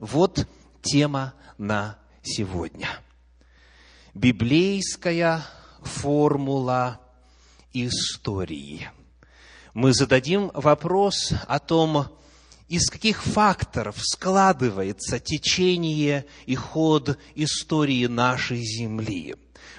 Вот тема на сегодня. Библейская формула истории. Мы зададим вопрос о том, из каких факторов складывается течение и ход истории нашей Земли.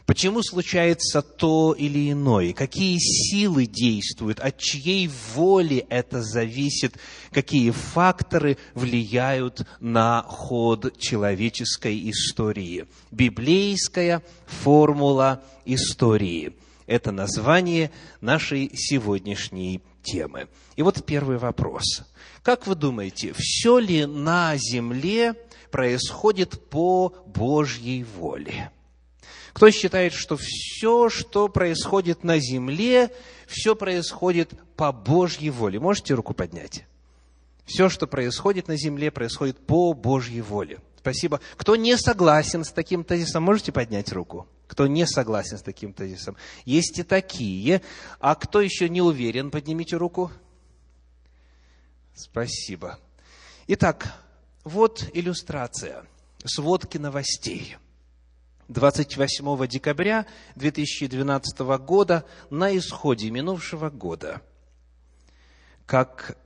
Почему случается то или иное? Какие силы действуют? От чьей воли это зависит? Какие факторы влияют на ход человеческой истории? Библейская формула истории – это название нашей сегодняшней темы. И вот первый вопрос. Как вы думаете, все ли на земле происходит по Божьей воле? Кто считает, что все, что происходит на земле, все происходит по Божьей воле? Можете руку поднять? Все, что происходит на земле, происходит по Божьей воле. Спасибо. Кто не согласен с таким тезисом, можете поднять руку? Кто не согласен с таким тезисом? Есть и такие. А кто еще не уверен, поднимите руку. Спасибо. Итак, вот иллюстрация сводки новостей. 28 декабря 2012 года на исходе минувшего года. Как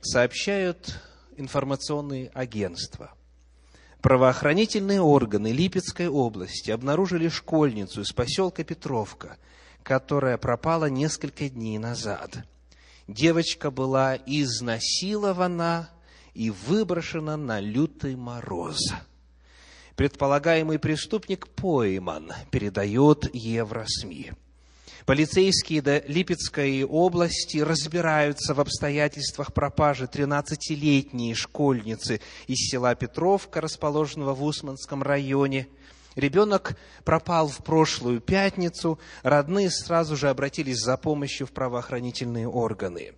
сообщают информационные агентства, правоохранительные органы Липецкой области обнаружили школьницу из поселка Петровка, которая пропала несколько дней назад – девочка была изнасилована и выброшена на лютый мороз. Предполагаемый преступник пойман, передает Евросми. Полицейские до Липецкой области разбираются в обстоятельствах пропажи 13-летней школьницы из села Петровка, расположенного в Усманском районе – Ребенок пропал в прошлую пятницу, родные сразу же обратились за помощью в правоохранительные органы.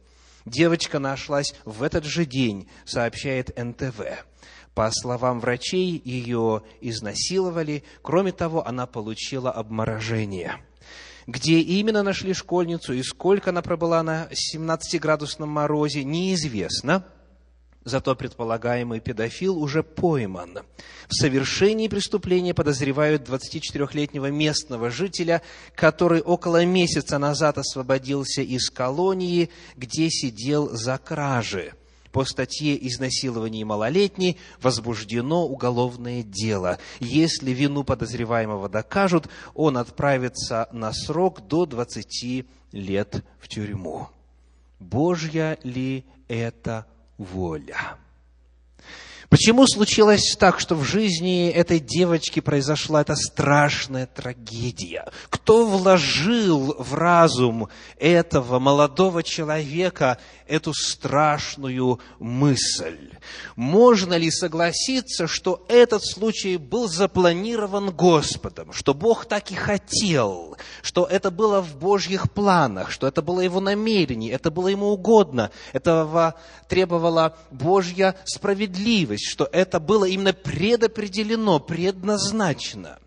Девочка нашлась в этот же день, сообщает НТВ. По словам врачей, ее изнасиловали. Кроме того, она получила обморожение. Где именно нашли школьницу и сколько она пробыла на 17-градусном морозе, неизвестно – Зато предполагаемый педофил уже пойман. В совершении преступления подозревают 24-летнего местного жителя, который около месяца назад освободился из колонии, где сидел за кражи. По статье «Изнасилование малолетней» возбуждено уголовное дело. Если вину подозреваемого докажут, он отправится на срок до 20 лет в тюрьму. Божья ли это воля. Почему случилось так, что в жизни этой девочки произошла эта страшная трагедия? Кто вложил в разум этого молодого человека эту страшную мысль? Можно ли согласиться, что этот случай был запланирован Господом, что Бог так и хотел, что это было в Божьих планах, что это было Его намерение, это было Ему угодно, этого требовала Божья справедливость, что это было именно предопределено, предназначено?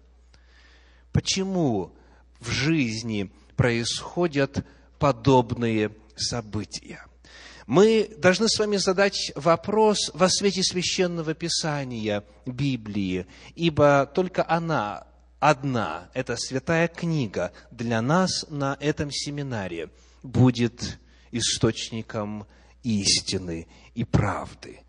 Почему в жизни происходят подобные события? Мы должны с вами задать вопрос во свете священного писания Библии, ибо только она одна, эта святая книга для нас на этом семинаре будет источником истины и правды.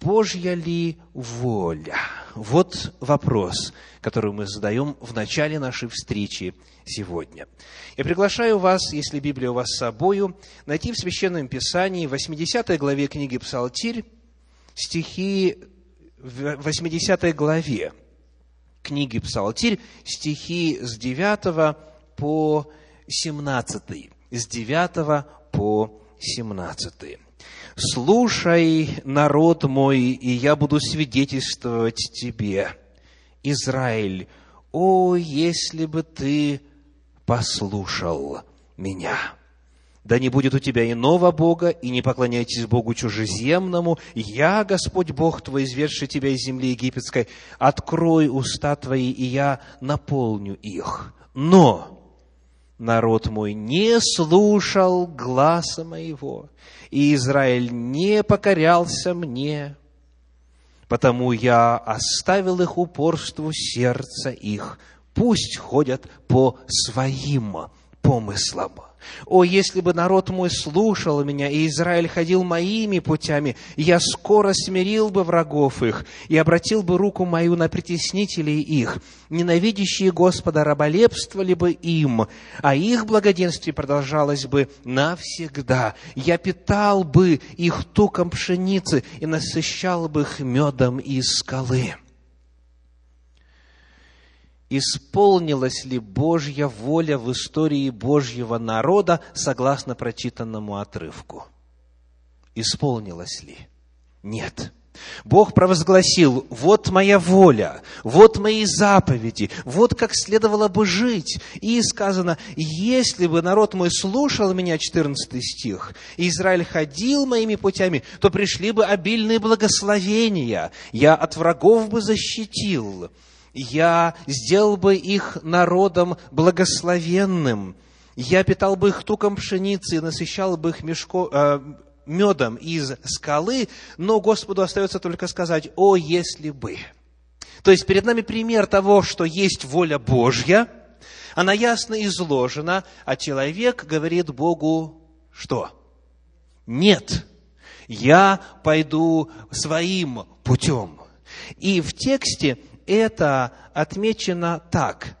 Божья ли воля? Вот вопрос, который мы задаем в начале нашей встречи сегодня. Я приглашаю вас, если Библия у вас с собою, найти в Священном Писании, в 80 главе книги Псалтирь, стихи, в 80 главе книги Псалтирь, стихи с 9 по 17, с 9 по 17. «Слушай, народ мой, и я буду свидетельствовать тебе, Израиль, о, если бы ты послушал меня. Да не будет у тебя иного Бога, и не поклоняйтесь Богу чужеземному. Я, Господь Бог твой, изведший тебя из земли египетской, открой уста твои, и я наполню их. Но народ мой не слушал гласа моего, и Израиль не покорялся мне, потому я оставил их упорству сердца их, пусть ходят по своим помыслам. О, если бы народ мой слушал меня, и Израиль ходил моими путями, я скоро смирил бы врагов их и обратил бы руку мою на притеснителей их. Ненавидящие Господа раболепствовали бы им, а их благоденствие продолжалось бы навсегда. Я питал бы их туком пшеницы и насыщал бы их медом из скалы исполнилась ли Божья воля в истории Божьего народа согласно прочитанному отрывку? Исполнилась ли? Нет. Бог провозгласил, вот моя воля, вот мои заповеди, вот как следовало бы жить. И сказано, если бы народ мой слушал меня, 14 стих, и Израиль ходил моими путями, то пришли бы обильные благословения, я от врагов бы защитил я сделал бы их народом благословенным, я питал бы их туком пшеницы и насыщал бы их мешко, э, медом из скалы, но Господу остается только сказать, о, если бы. То есть перед нами пример того, что есть воля Божья, она ясно изложена, а человек говорит Богу, что? Нет, я пойду своим путем. И в тексте это отмечено так.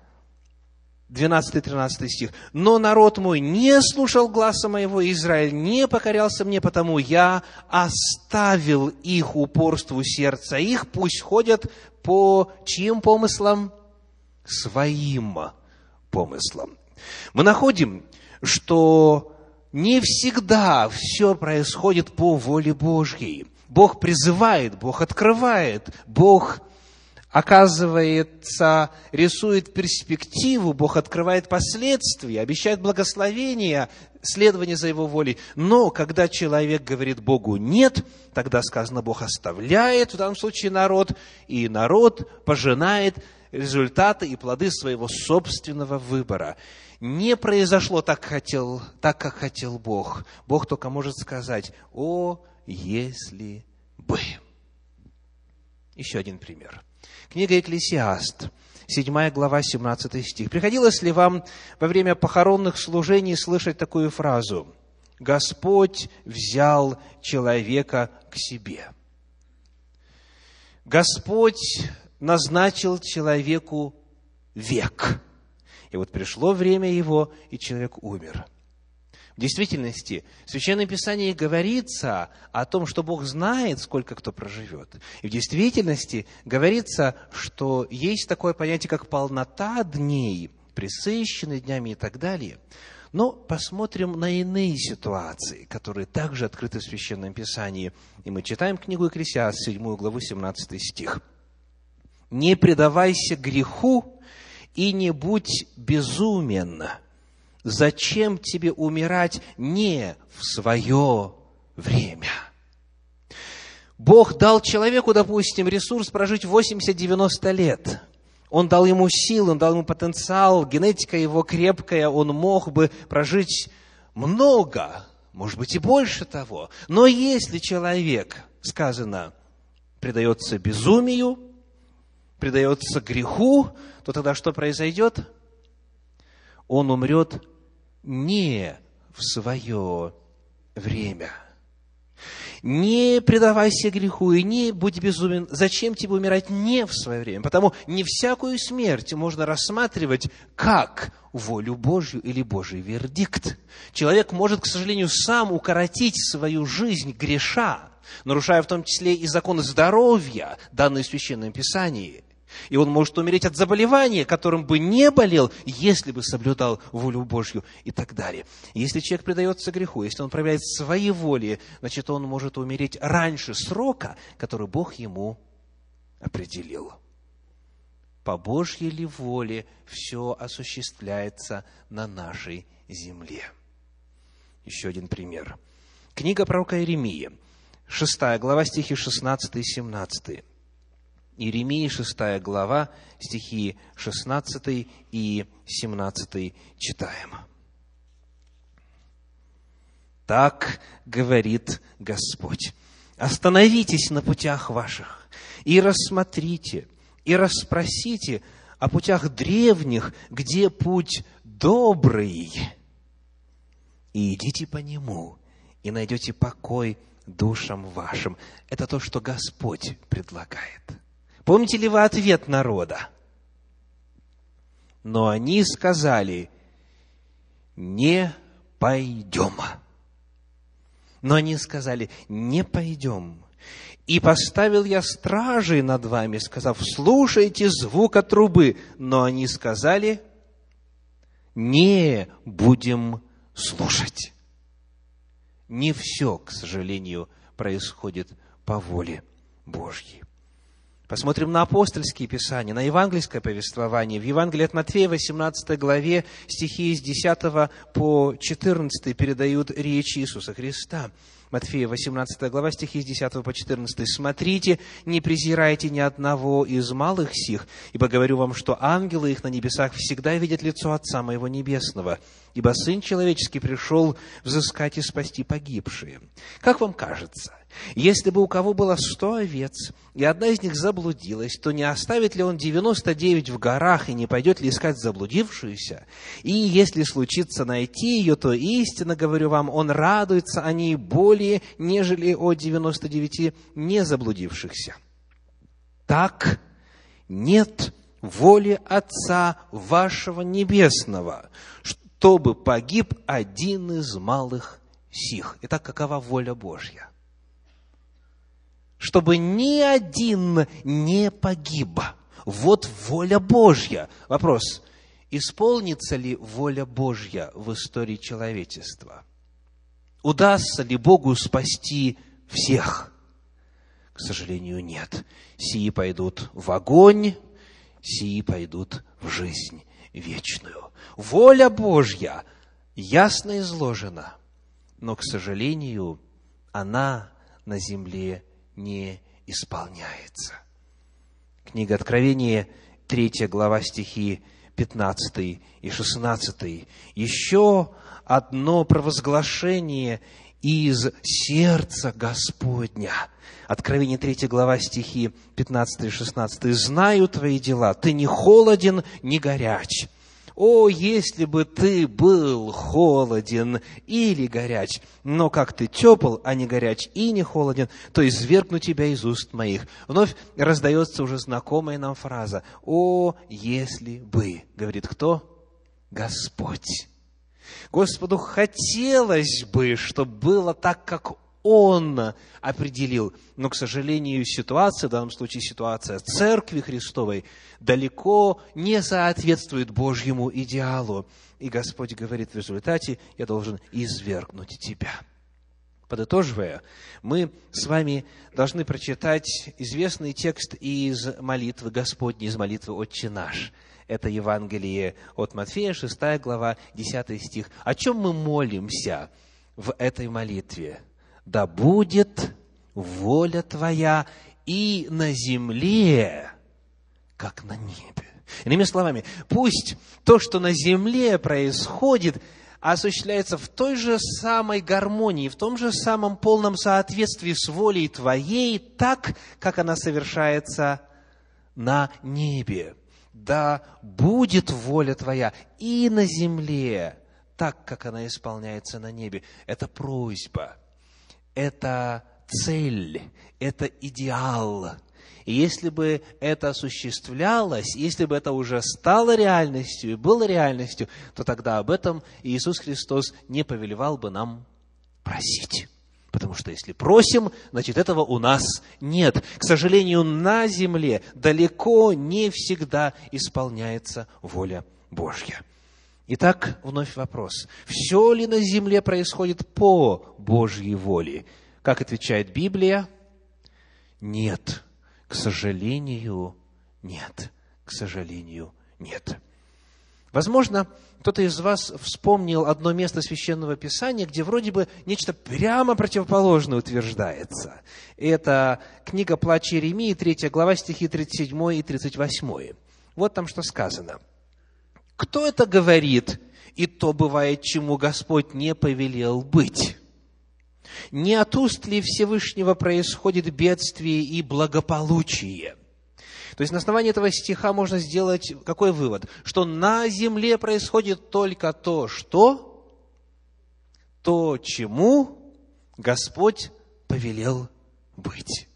12-13 стих. «Но народ мой не слушал гласа моего, Израиль не покорялся мне, потому я оставил их упорству сердца их, пусть ходят по чьим помыслам? Своим помыслам». Мы находим, что не всегда все происходит по воле Божьей. Бог призывает, Бог открывает, Бог оказывается, рисует перспективу, Бог открывает последствия, обещает благословение, следование за Его волей. Но когда человек говорит Богу «нет», тогда сказано, Бог оставляет в данном случае народ, и народ пожинает результаты и плоды своего собственного выбора. Не произошло так, хотел, так, как хотел Бог. Бог только может сказать «О, если бы». Еще один пример – Книга Экклесиаст, 7 глава, 17 стих. Приходилось ли вам во время похоронных служений слышать такую фразу? Господь взял человека к себе. Господь назначил человеку век. И вот пришло время его, и человек умер. В действительности, в Священном Писании говорится о том, что Бог знает, сколько кто проживет. И в действительности говорится, что есть такое понятие, как полнота дней, присыщенные днями и так далее. Но посмотрим на иные ситуации, которые также открыты в Священном Писании. И мы читаем книгу Екклесиаст, 7 главу, 17 стих. «Не предавайся греху и не будь безумен, зачем тебе умирать не в свое время? Бог дал человеку, допустим, ресурс прожить 80-90 лет. Он дал ему силу, он дал ему потенциал, генетика его крепкая, он мог бы прожить много, может быть и больше того. Но если человек, сказано, предается безумию, предается греху, то тогда что произойдет? Он умрет не в свое время. Не предавайся греху и не будь безумен. Зачем тебе умирать не в свое время? Потому не всякую смерть можно рассматривать как волю Божью или Божий вердикт. Человек может, к сожалению, сам укоротить свою жизнь греша, нарушая в том числе и законы здоровья, данные в Священном Писании – и он может умереть от заболевания, которым бы не болел, если бы соблюдал волю Божью и так далее. Если человек предается греху, если он проявляет свои воли, значит, он может умереть раньше срока, который Бог ему определил. По Божьей ли воле все осуществляется на нашей земле? Еще один пример. Книга пророка Иеремии, 6 глава, стихи 16 и 17. Иеремии 6 глава, стихи 16 и 17 читаем. Так говорит Господь. Остановитесь на путях ваших и рассмотрите, и расспросите о путях древних, где путь добрый, и идите по нему, и найдете покой душам вашим. Это то, что Господь предлагает. Помните ли вы ответ народа? Но они сказали, не пойдем. Но они сказали, не пойдем. И поставил я стражей над вами, сказав, слушайте звука трубы. Но они сказали, не будем слушать. Не все, к сожалению, происходит по воле Божьей. Посмотрим на апостольские писания, на евангельское повествование. В Евангелии от Матфея, 18 главе, стихи с 10 по 14 передают речь Иисуса Христа. Матфея, 18 глава, стихи с 10 по 14. «Смотрите, не презирайте ни одного из малых сих, ибо говорю вам, что ангелы их на небесах всегда видят лицо Отца Моего Небесного, ибо Сын Человеческий пришел взыскать и спасти погибшие. Как вам кажется, если бы у кого было сто овец, и одна из них заблудилась, то не оставит ли он девяносто девять в горах и не пойдет ли искать заблудившуюся? И если случится найти ее, то истинно говорю вам, он радуется о ней более, нежели о девяносто девяти не заблудившихся. Так нет воли Отца вашего Небесного, чтобы погиб один из малых сих. Итак, какова воля Божья? Чтобы ни один не погиб. Вот воля Божья. Вопрос, исполнится ли воля Божья в истории человечества? Удастся ли Богу спасти всех? К сожалению, нет. Сии пойдут в огонь, сии пойдут в жизнь вечную. Воля Божья ясно изложена, но, к сожалению, она на земле не исполняется. Книга Откровения, 3 глава стихи 15 и 16. Еще одно провозглашение из сердца Господня. Откровение 3 глава стихи 15 и 16. «Знаю твои дела, ты не холоден, не горяч. О, если бы ты был холоден или горяч, но как ты тепл, а не горяч и не холоден, то извергну тебя из уст моих. Вновь раздается уже знакомая нам фраза. О, если бы, говорит кто? Господь. Господу хотелось бы, чтобы было так, как он определил. Но, к сожалению, ситуация, в данном случае ситуация Церкви Христовой, далеко не соответствует Божьему идеалу. И Господь говорит в результате, я должен извергнуть тебя. Подытоживая, мы с вами должны прочитать известный текст из молитвы Господней, из молитвы «Отче наш». Это Евангелие от Матфея, 6 глава, 10 стих. О чем мы молимся в этой молитве? Да будет воля Твоя и на земле, как на небе. Иными словами, пусть то, что на земле происходит, осуществляется в той же самой гармонии, в том же самом полном соответствии с волей Твоей, так, как она совершается на небе. Да будет воля Твоя и на земле, так, как она исполняется на небе. Это просьба – это цель, это идеал. И если бы это осуществлялось, если бы это уже стало реальностью и было реальностью, то тогда об этом Иисус Христос не повелевал бы нам просить. Потому что если просим, значит этого у нас нет. К сожалению, на земле далеко не всегда исполняется воля Божья. Итак, вновь вопрос. Все ли на земле происходит по Божьей воле? Как отвечает Библия? Нет. К сожалению, нет. К сожалению, нет. Возможно, кто-то из вас вспомнил одно место священного писания, где вроде бы нечто прямо противоположное утверждается. Это книга Плача Иеремии, 3 глава, стихи 37 и 38. Вот там что сказано – кто это говорит? И то бывает, чему Господь не повелел быть. Не от уст ли Всевышнего происходит бедствие и благополучие? То есть на основании этого стиха можно сделать какой вывод? Что на земле происходит только то, что? То, чему Господь повелел быть.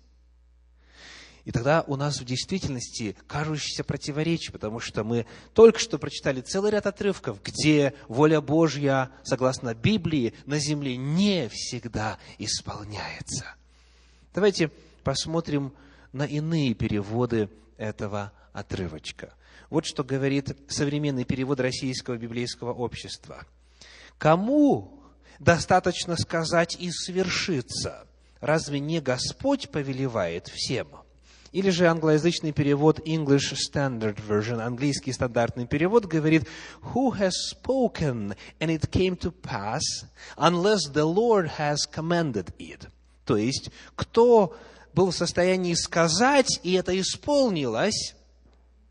И тогда у нас в действительности кажущееся противоречие, потому что мы только что прочитали целый ряд отрывков, где воля Божья, согласно Библии, на земле не всегда исполняется. Давайте посмотрим на иные переводы этого отрывочка. Вот что говорит современный перевод Российского библейского общества. «Кому достаточно сказать и свершиться? Разве не Господь повелевает всем?» Или же англоязычный перевод English Standard Version, английский стандартный перевод говорит «Who has spoken and it came to pass unless the Lord has commanded it?» То есть, кто был в состоянии сказать, и это исполнилось,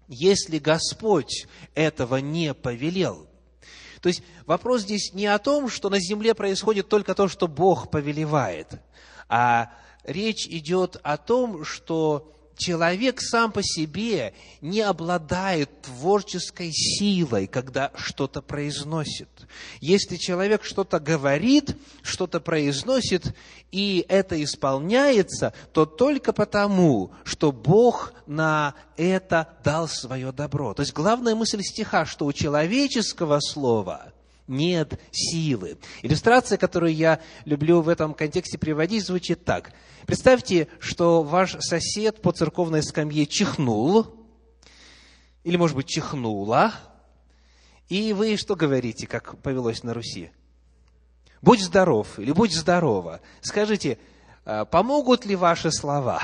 если Господь этого не повелел. То есть вопрос здесь не о том, что на земле происходит только то, что Бог повелевает, а речь идет о том, что человек сам по себе не обладает творческой силой, когда что-то произносит. Если человек что-то говорит, что-то произносит, и это исполняется, то только потому, что Бог на это дал свое добро. То есть главная мысль стиха, что у человеческого слова нет силы. Иллюстрация, которую я люблю в этом контексте приводить, звучит так – Представьте, что ваш сосед по церковной скамье чихнул, или, может быть, чихнула, и вы что говорите, как повелось на Руси? Будь здоров или будь здорова. Скажите, а, помогут ли ваши слова?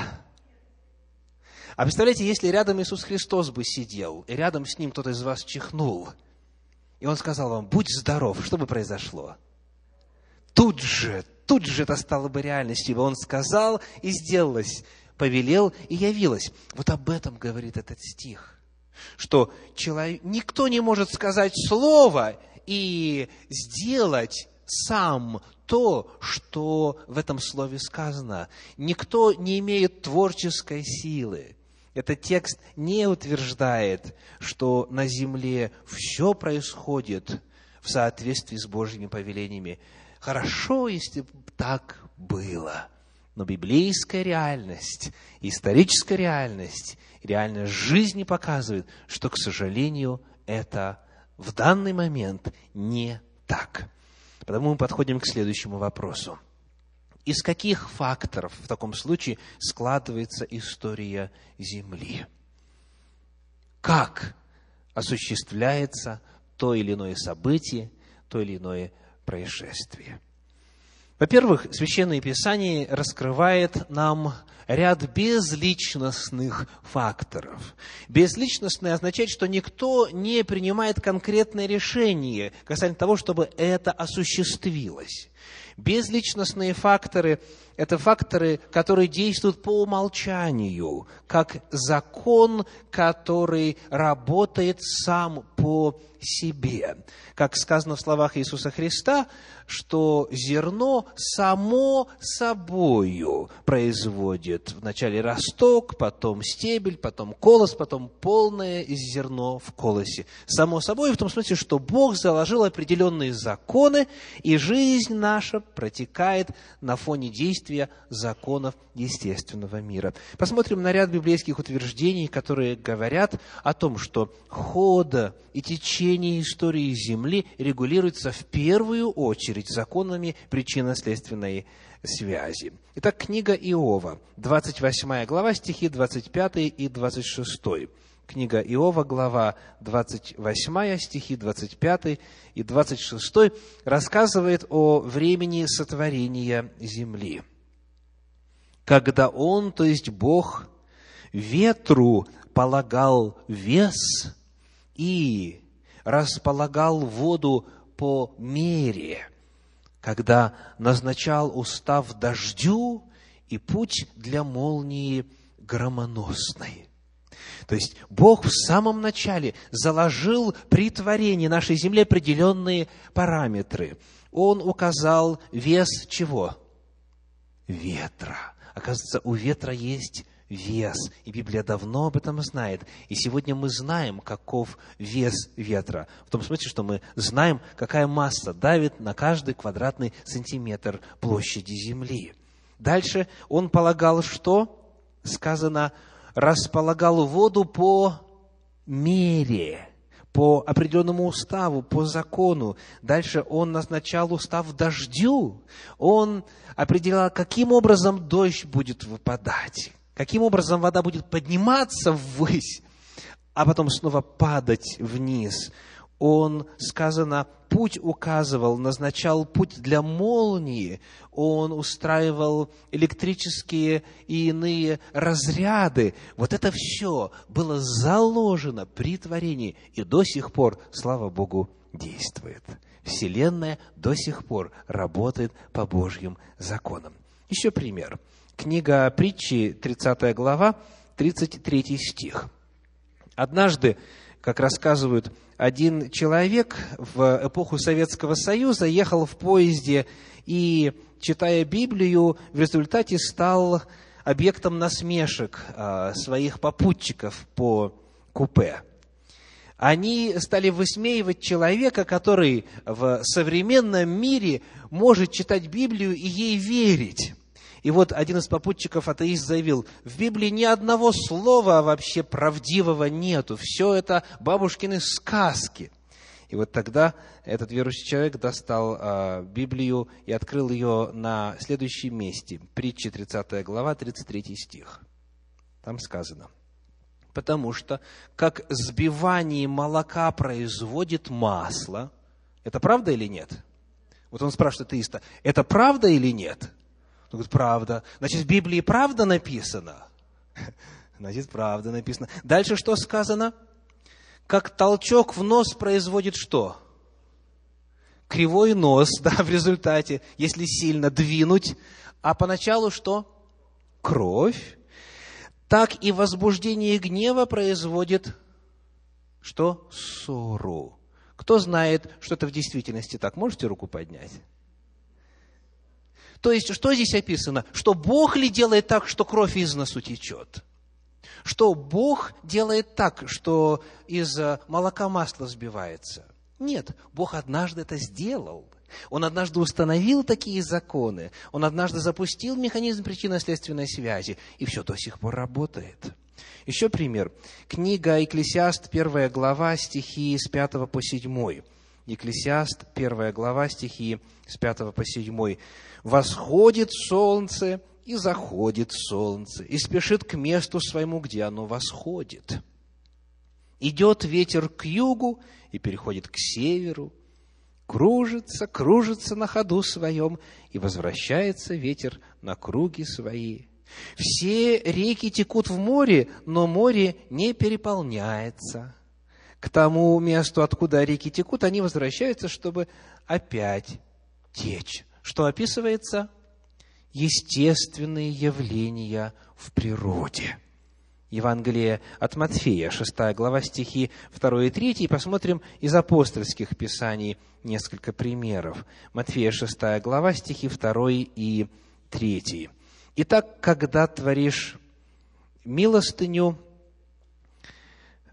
А представляете, если рядом Иисус Христос бы сидел, и рядом с ним кто-то из вас чихнул, и он сказал вам, будь здоров, что бы произошло? Тут же, тут же это стало бы реальностью. Он сказал, и сделалось, повелел, и явилось. Вот об этом говорит этот стих. Что человек, никто не может сказать слово и сделать сам то, что в этом слове сказано. Никто не имеет творческой силы. Этот текст не утверждает, что на земле все происходит в соответствии с Божьими повелениями. Хорошо, если бы так было. Но библейская реальность, историческая реальность, реальность жизни показывает, что, к сожалению, это в данный момент не так. Потому мы подходим к следующему вопросу. Из каких факторов в таком случае складывается история Земли? Как осуществляется то или иное событие, то или иное происшествия. Во-первых, Священное Писание раскрывает нам ряд безличностных факторов. Безличностное означает, что никто не принимает конкретное решение касательно того, чтобы это осуществилось. Безличностные факторы – это факторы, которые действуют по умолчанию, как закон, который работает сам по себе. Как сказано в словах Иисуса Христа, что зерно само собою производит вначале росток, потом стебель, потом колос, потом полное зерно в колосе. Само собой в том смысле, что Бог заложил определенные законы, и жизнь наша протекает на фоне действия законов естественного мира. Посмотрим на ряд библейских утверждений, которые говорят о том, что ход и течение истории Земли регулируется в первую очередь законами причинно-следственной связи. Итак, книга Иова, 28 глава, стихи 25 и 26. Книга Иова, глава 28, стихи 25 и 26, рассказывает о времени сотворения земли. Когда Он, то есть Бог, ветру полагал вес и располагал воду по мере, когда назначал устав дождю и путь для молнии громоносной. То есть Бог в самом начале заложил при творении нашей земли определенные параметры. Он указал вес чего? ветра. Оказывается, у ветра есть вес. И Библия давно об этом знает. И сегодня мы знаем, каков вес ветра. В том смысле, что мы знаем, какая масса давит на каждый квадратный сантиметр площади Земли. Дальше он полагал, что? Сказано, располагал воду по мере, по определенному уставу, по закону. Дальше он назначал устав дождю. Он определял, каким образом дождь будет выпадать, каким образом вода будет подниматься ввысь, а потом снова падать вниз он, сказано, путь указывал, назначал путь для молнии, он устраивал электрические и иные разряды. Вот это все было заложено при творении и до сих пор, слава Богу, действует. Вселенная до сих пор работает по Божьим законам. Еще пример. Книга притчи, 30 глава, 33 стих. Однажды, как рассказывают один человек в эпоху Советского Союза ехал в поезде и, читая Библию, в результате стал объектом насмешек а, своих попутчиков по купе. Они стали высмеивать человека, который в современном мире может читать Библию и ей верить. И вот один из попутчиков, атеист, заявил, в Библии ни одного слова вообще правдивого нету. Все это бабушкины сказки. И вот тогда этот верующий человек достал э, Библию и открыл ее на следующем месте. Притча 30 глава, 33 стих. Там сказано. Потому что, как сбивание молока производит масло, это правда или нет? Вот он спрашивает атеиста, это правда или нет? Он говорит, правда. Значит, в Библии правда написано? Значит, правда написано. Дальше что сказано? Как толчок в нос производит что? Кривой нос, да, в результате, если сильно двинуть. А поначалу что? Кровь. Так и возбуждение гнева производит что? Ссору. Кто знает, что это в действительности так? Можете руку поднять? То есть, что здесь описано? Что Бог ли делает так, что кровь из носу течет? Что Бог делает так, что из э, молока масло сбивается? Нет, Бог однажды это сделал. Он однажды установил такие законы. Он однажды запустил механизм причинно-следственной связи. И все до сих пор работает. Еще пример. Книга Екклесиаст, первая глава, стихи с 5 по 7. Екклесиаст, первая глава, стихи с 5 по 7 восходит солнце и заходит солнце, и спешит к месту своему, где оно восходит. Идет ветер к югу и переходит к северу, кружится, кружится на ходу своем, и возвращается ветер на круги свои. Все реки текут в море, но море не переполняется. К тому месту, откуда реки текут, они возвращаются, чтобы опять течь что описывается естественные явления в природе. Евангелие от Матфея, 6 глава, стихи 2 и 3, и посмотрим из апостольских писаний несколько примеров. Матфея, 6 глава, стихи 2 и 3. Итак, когда творишь милостыню,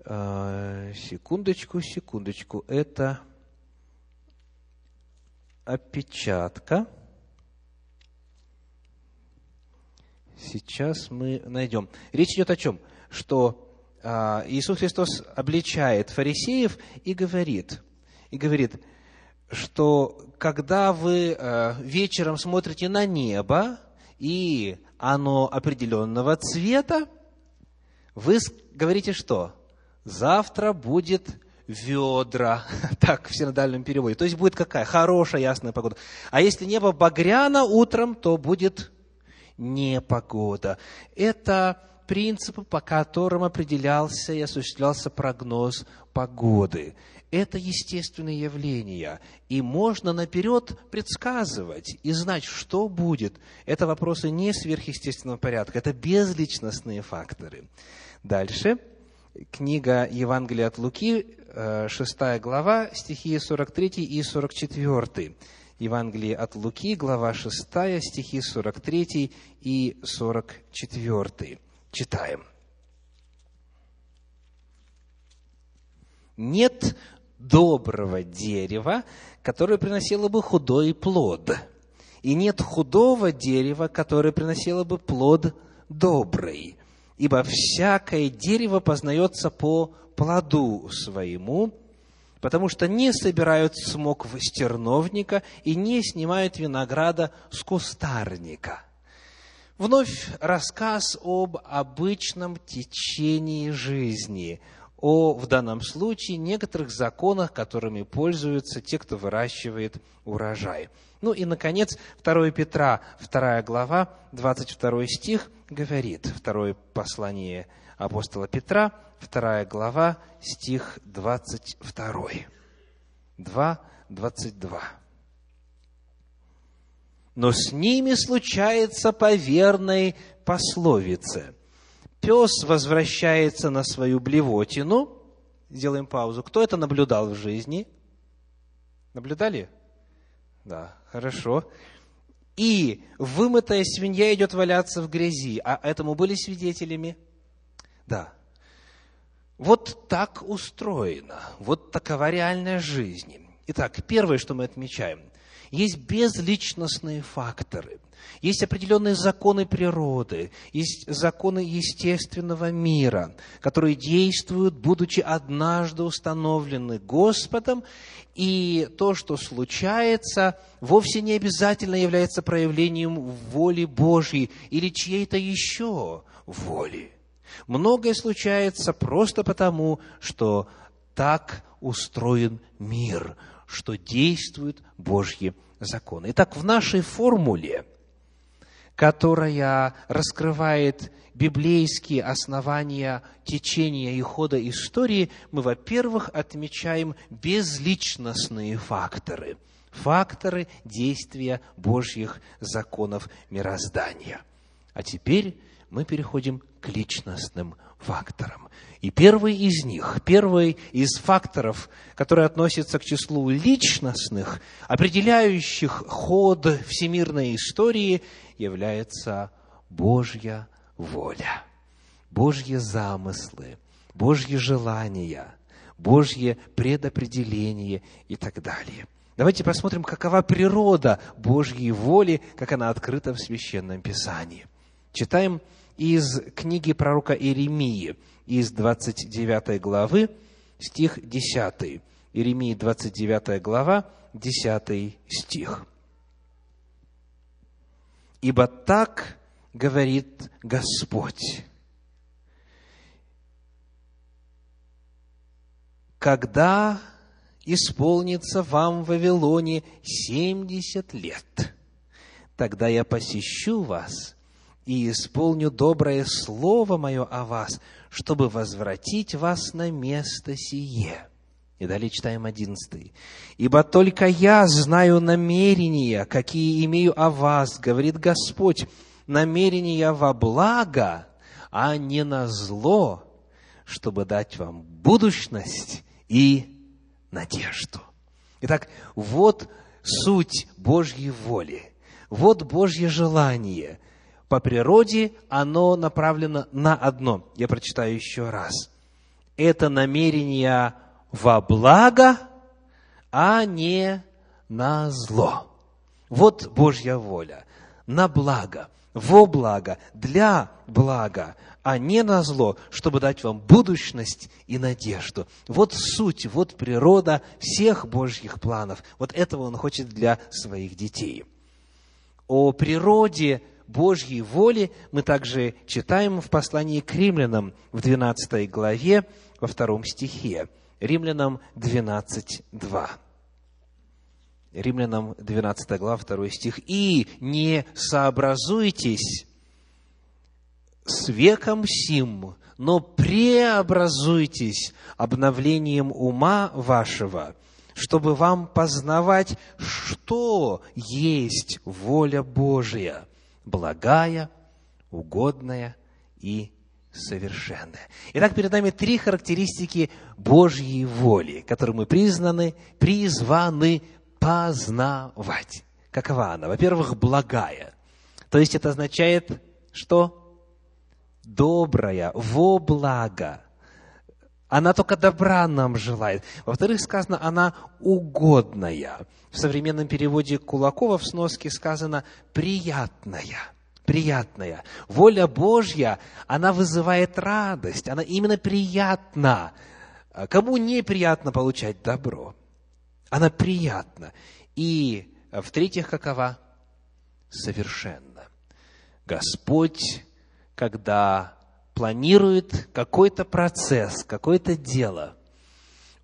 секундочку, секундочку, это опечатка. Сейчас мы найдем. Речь идет о чем? Что а, Иисус Христос обличает фарисеев и говорит, и говорит, что когда вы а, вечером смотрите на небо, и оно определенного цвета, вы говорите что? Завтра будет ведра, так в синодальном переводе. То есть будет какая? Хорошая, ясная погода. А если небо багряно утром, то будет непогода. Это принципы, по которым определялся и осуществлялся прогноз погоды. Это естественные явления, и можно наперед предсказывать и знать, что будет. Это вопросы не сверхъестественного порядка, это безличностные факторы. Дальше, книга Евангелия от Луки, 6 глава, стихи 43 и 44. Евангелие от Луки, глава 6, стихи 43 и 44. Читаем. Нет доброго дерева, которое приносило бы худой плод, и нет худого дерева, которое приносило бы плод добрый. Ибо всякое дерево познается по плоду своему, потому что не собирают смог в стерновника и не снимают винограда с кустарника. Вновь рассказ об обычном течении жизни, о, в данном случае, некоторых законах, которыми пользуются те, кто выращивает урожай. Ну и, наконец, 2 Петра, 2 глава, 22 стих говорит, второе послание апостола Петра, 2 глава, стих 22. 2, 22. Но с ними случается по верной пословице. Пес возвращается на свою блевотину. Сделаем паузу. Кто это наблюдал в жизни? Наблюдали? Да, хорошо. И вымытая свинья идет валяться в грязи. А этому были свидетелями? Да. Вот так устроено, вот такова реальная жизнь. Итак, первое, что мы отмечаем, есть безличностные факторы, есть определенные законы природы, есть законы естественного мира, которые действуют, будучи однажды установлены Господом, и то, что случается, вовсе не обязательно является проявлением воли Божьей или чьей-то еще воли. Многое случается просто потому, что так устроен мир, что действуют Божьи законы. Итак, в нашей формуле, которая раскрывает библейские основания течения и хода истории, мы, во-первых, отмечаем безличностные факторы, факторы действия Божьих законов мироздания. А теперь мы переходим к личностным факторам. И первый из них, первый из факторов, который относится к числу личностных, определяющих ход всемирной истории, является Божья воля, Божьи замыслы, Божьи желания, Божье предопределение и так далее. Давайте посмотрим, какова природа Божьей воли, как она открыта в Священном Писании. Читаем из книги пророка Иеремии, из 29 главы, стих 10. Иеремии, 29 глава, 10 стих. «Ибо так говорит Господь, когда исполнится вам в Вавилоне семьдесят лет, тогда я посещу вас и исполню доброе слово мое о вас, чтобы возвратить вас на место сие». И далее читаем одиннадцатый. «Ибо только я знаю намерения, какие имею о вас, говорит Господь, намерения во благо, а не на зло, чтобы дать вам будущность и надежду». Итак, вот суть Божьей воли, вот Божье желание – по природе оно направлено на одно. Я прочитаю еще раз. Это намерение во благо, а не на зло. Вот Божья воля. На благо, во благо, для блага, а не на зло, чтобы дать вам будущность и надежду. Вот суть, вот природа всех Божьих планов. Вот этого Он хочет для своих детей. О природе Божьей воли мы также читаем в послании к римлянам в 12 главе, во втором стихе. Римлянам 12, 2. Римлянам 12 глава, 2 стих. «И не сообразуйтесь с веком сим, но преобразуйтесь обновлением ума вашего, чтобы вам познавать, что есть воля Божия, благая, угодная и совершенная. Итак, перед нами три характеристики Божьей воли, которые мы признаны, призваны познавать. Какова она? Во-первых, благая. То есть это означает, что добрая, во благо. Она только добра нам желает. Во-вторых, сказано, она угодная. В современном переводе Кулакова в сноске сказано «приятная» приятная. Воля Божья, она вызывает радость, она именно приятна. Кому неприятно получать добро? Она приятна. И в-третьих, какова? Совершенно. Господь, когда планирует какой-то процесс, какое-то дело,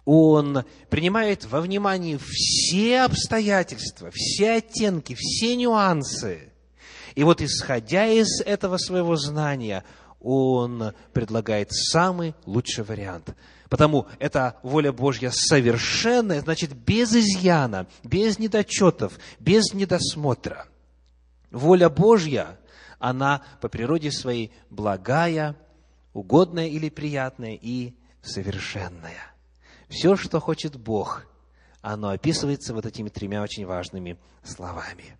Он принимает во внимание все обстоятельства, все оттенки, все нюансы – и вот, исходя из этого своего знания, он предлагает самый лучший вариант. Потому это воля Божья совершенная, значит, без изъяна, без недочетов, без недосмотра. Воля Божья, она по природе своей благая, угодная или приятная и совершенная. Все, что хочет Бог, оно описывается вот этими тремя очень важными словами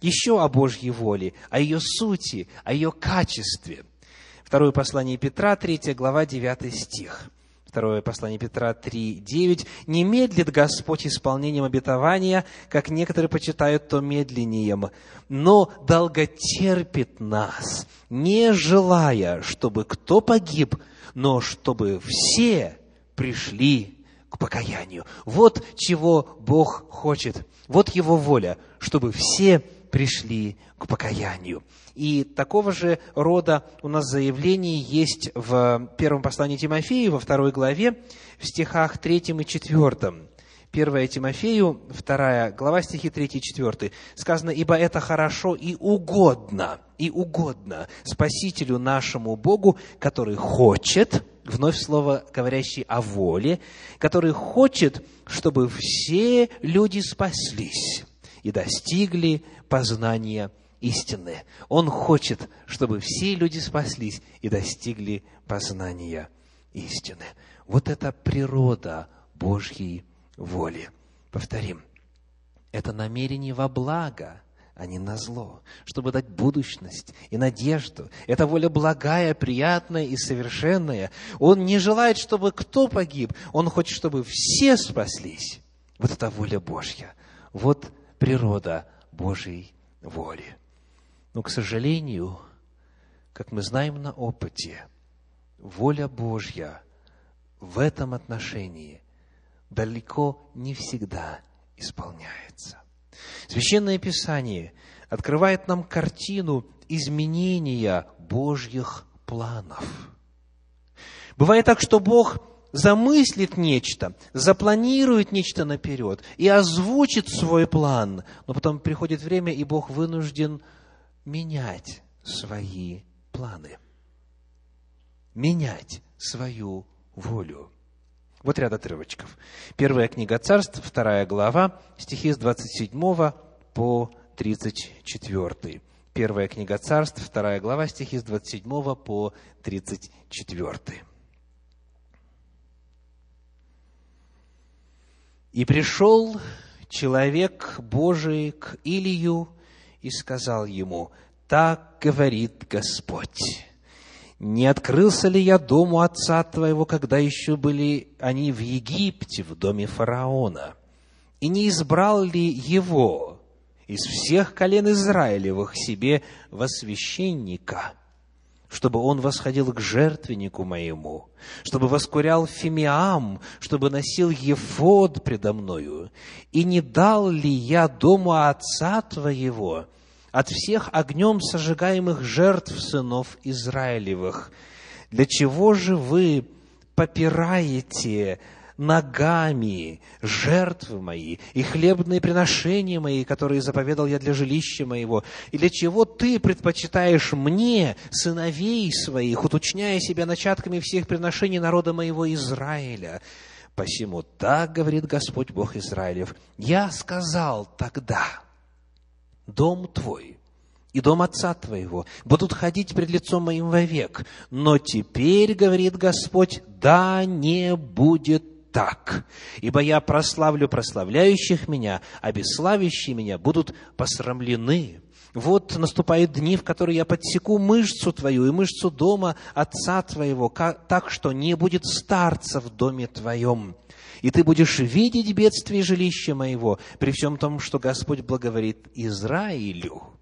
еще о Божьей воле, о ее сути, о ее качестве. Второе послание Петра, 3 глава, 9 стих. Второе послание Петра 3, 9. «Не медлит Господь исполнением обетования, как некоторые почитают то медленнием, но долготерпит нас, не желая, чтобы кто погиб, но чтобы все пришли к покаянию». Вот чего Бог хочет. Вот Его воля, чтобы все пришли к покаянию. И такого же рода у нас заявление есть в первом послании Тимофею, во второй главе, в стихах третьем и четвертом. 1 Тимофею, вторая глава, стихи 3 и 4. Сказано, «Ибо это хорошо и угодно, и угодно Спасителю нашему Богу, который хочет, вновь слово, говорящее о воле, который хочет, чтобы все люди спаслись и достигли познания истины. Он хочет, чтобы все люди спаслись и достигли познания истины. Вот это природа Божьей воли. Повторим, это намерение во благо, а не на зло, чтобы дать будущность и надежду. Это воля благая, приятная и совершенная. Он не желает, чтобы кто погиб, он хочет, чтобы все спаслись. Вот это воля Божья. Вот природа Божьей воли. Но, к сожалению, как мы знаем на опыте, воля Божья в этом отношении далеко не всегда исполняется. Священное Писание открывает нам картину изменения Божьих планов. Бывает так, что Бог замыслит нечто, запланирует нечто наперед и озвучит свой план, но потом приходит время, и Бог вынужден менять свои планы, менять свою волю. Вот ряд отрывочков. Первая книга царств, вторая глава, стихи с 27 по 34. Первая книга царств, вторая глава, стихи с 27 по 34. И пришел человек Божий к Илию и сказал ему, так говорит Господь, не открылся ли я дому отца твоего, когда еще были они в Египте, в доме фараона? И не избрал ли его из всех колен Израилевых себе во священника – чтобы он восходил к жертвеннику моему, чтобы воскурял фимиам, чтобы носил ефод предо мною. И не дал ли я дому отца твоего от всех огнем сожигаемых жертв сынов Израилевых? Для чего же вы попираете ногами жертвы мои и хлебные приношения мои, которые заповедал я для жилища моего, и для чего ты предпочитаешь мне, сыновей своих, уточняя себя начатками всех приношений народа моего Израиля. Посему так говорит Господь Бог Израилев, я сказал тогда, дом твой и дом отца твоего будут ходить пред лицом моим вовек. Но теперь, говорит Господь, да не будет так. Ибо я прославлю прославляющих меня, а бесславящие меня будут посрамлены. Вот наступают дни, в которые я подсеку мышцу твою и мышцу дома отца твоего, так что не будет старца в доме твоем. И ты будешь видеть бедствие жилища моего, при всем том, что Господь благоволит Израилю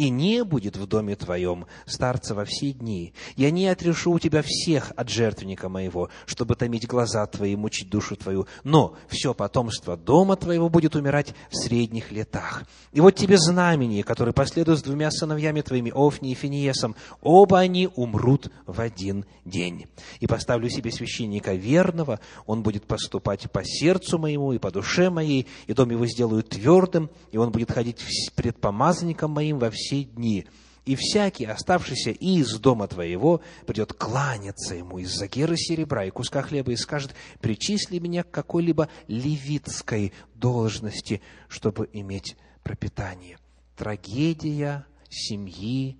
и не будет в доме твоем старца во все дни. Я не отрешу у тебя всех от жертвенника моего, чтобы томить глаза твои, мучить душу твою, но все потомство дома твоего будет умирать в средних летах. И вот тебе знамение, которое последует с двумя сыновьями твоими, Офни и Финиесом, оба они умрут в один день. И поставлю себе священника верного, он будет поступать по сердцу моему и по душе моей, и дом его сделаю твердым, и он будет ходить пред помазанником моим во все все дни. И всякий, оставшийся из дома твоего, придет кланяться ему из-за геры серебра и куска хлеба и скажет, причисли меня к какой-либо левитской должности, чтобы иметь пропитание. Трагедия семьи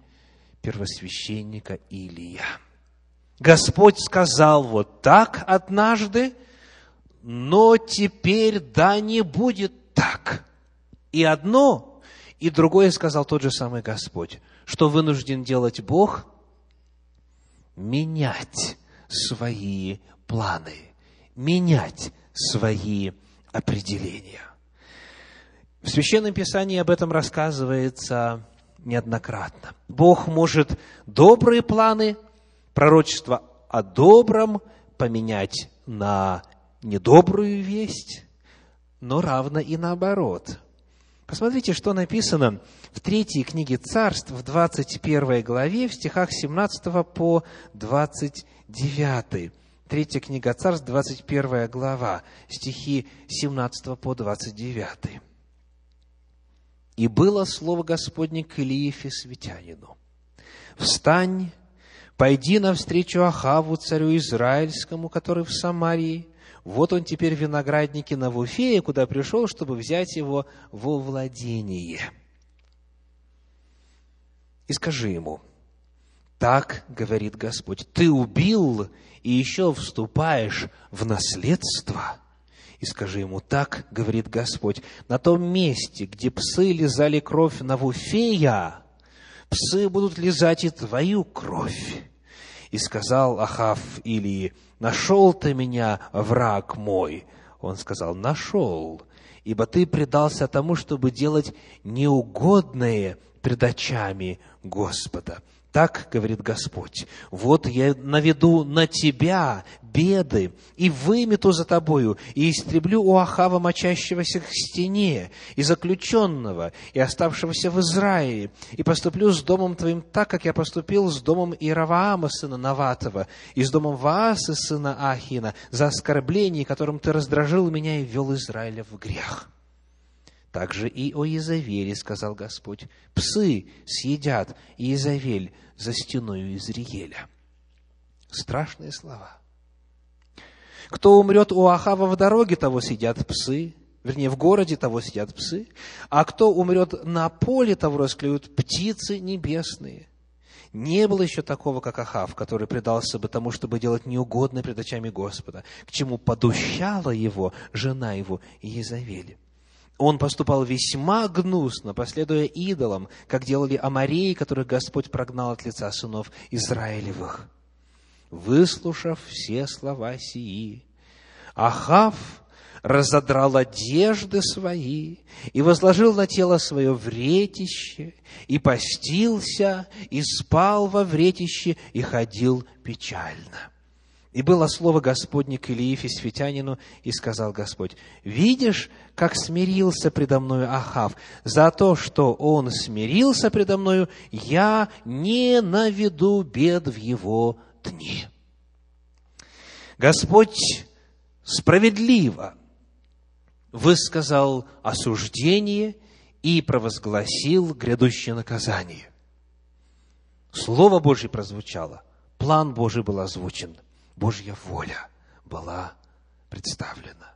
первосвященника Илия. Господь сказал вот так однажды, но теперь да не будет так. И одно и другое сказал тот же самый Господь. Что вынужден делать Бог? Менять свои планы, менять свои определения. В Священном Писании об этом рассказывается неоднократно. Бог может добрые планы, пророчество о добром поменять на недобрую весть, но равно и наоборот – Посмотрите, что написано в третьей книге царств, в 21 главе, в стихах 17 по 29. Третья книга царств, 21 глава, стихи 17 по 29. «И было слово Господне к Илии Фесвитянину. Встань, пойди навстречу Ахаву, царю Израильскому, который в Самарии, вот он теперь в винограднике на Вуфее, куда пришел, чтобы взять его во владение. И скажи ему, так говорит Господь, ты убил и еще вступаешь в наследство. И скажи ему, так говорит Господь, на том месте, где псы лизали кровь на Вуфея, псы будут лизать и твою кровь. И сказал Ахав Илии, нашел ты меня, враг мой. Он сказал, нашел, ибо ты предался тому, чтобы делать неугодное пред очами Господа. Так говорит Господь, вот я наведу на тебя беды, и вымету за тобою, и истреблю у Ахава, мочащегося к стене, и заключенного, и оставшегося в Израиле, и поступлю с домом твоим так, как я поступил с домом Иераваама, сына Наватова, и с домом Ваасы, сына Ахина, за оскорбление, которым ты раздражил меня и ввел Израиля в грех. Также и о Изавеле, сказал Господь, псы съедят Изавель за стеною Изриеля. Страшные слова. Кто умрет у Ахава в дороге, того съедят псы, вернее, в городе того сидят псы, а кто умрет на поле, того расклюют птицы небесные. Не было еще такого, как Ахав, который предался бы тому, чтобы делать неугодное пред очами Господа, к чему подущала его жена его Иезавель он поступал весьма гнусно, последуя идолам, как делали амореи, которых Господь прогнал от лица сынов Израилевых. Выслушав все слова сии, Ахав разодрал одежды свои и возложил на тело свое вретище, и постился, и спал во вретище, и ходил печально. И было слово Господне к Илии Фисфитянину, и сказал Господь, «Видишь, как смирился предо мною Ахав? За то, что он смирился предо мною, я не наведу бед в его дни». Господь справедливо высказал осуждение и провозгласил грядущее наказание. Слово Божье прозвучало, план Божий был озвучен – Божья воля была представлена.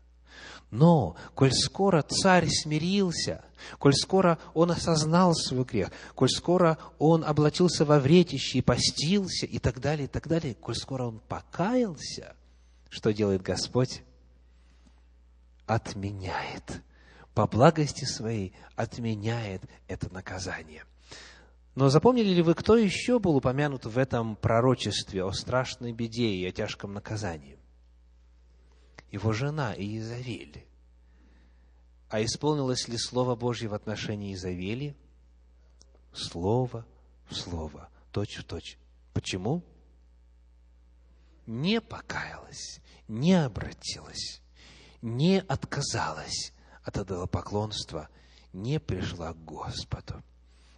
Но, коль скоро царь смирился, коль скоро он осознал свой грех, коль скоро он облачился во вретище и постился и так далее, и так далее, коль скоро он покаялся, что делает Господь? Отменяет. По благости своей отменяет это наказание. Но запомнили ли вы, кто еще был упомянут в этом пророчестве о страшной беде и о тяжком наказании? Его жена Иезавель. А исполнилось ли Слово Божье в отношении Иезавели? Слово в слово, точь в точь. Почему? Не покаялась, не обратилась, не отказалась от идолопоклонства, не пришла к Господу.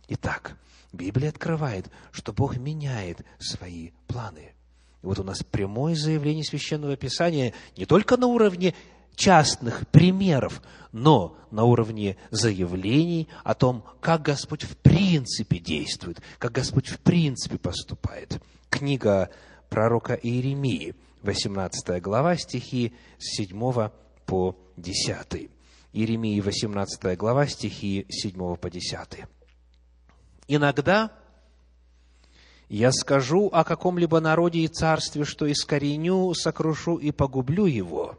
Итак, Библия открывает, что Бог меняет свои планы. И вот у нас прямое заявление Священного Писания не только на уровне частных примеров, но на уровне заявлений о том, как Господь в принципе действует, как Господь в принципе поступает. Книга пророка Иеремии, 18 глава, стихи с 7 по 10. Иеремии, 18 глава, стихи с 7 по 10. Иногда я скажу о каком-либо народе и царстве, что искореню, сокрушу и погублю его.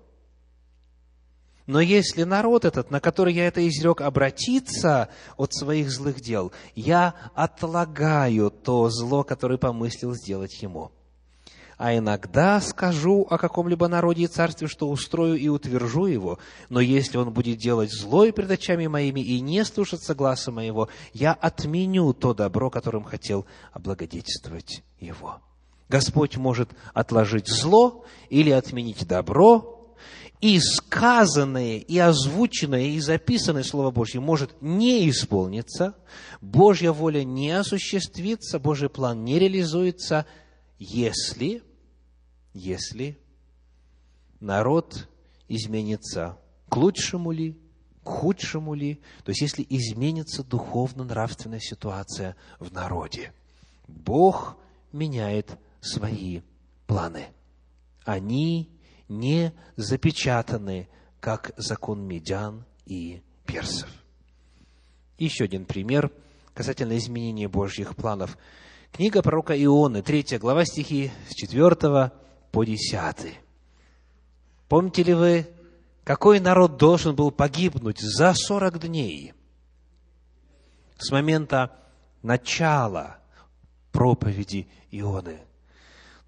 Но если народ этот, на который я это изрек, обратится от своих злых дел, я отлагаю то зло, которое помыслил сделать ему а иногда скажу о каком-либо народе и царстве, что устрою и утвержу его, но если он будет делать злое пред очами моими и не слушаться гласа моего, я отменю то добро, которым хотел облагодетельствовать его. Господь может отложить зло или отменить добро, и сказанное, и озвученное, и записанное Слово Божье может не исполниться, Божья воля не осуществится, Божий план не реализуется, если если народ изменится к лучшему ли, к худшему ли, то есть если изменится духовно-нравственная ситуация в народе. Бог меняет свои планы. Они не запечатаны, как закон медян и персов. Еще один пример касательно изменения Божьих планов. Книга пророка Ионы, 3 глава стихи с 4 по 10. Помните ли вы, какой народ должен был погибнуть за 40 дней с момента начала проповеди Ионы?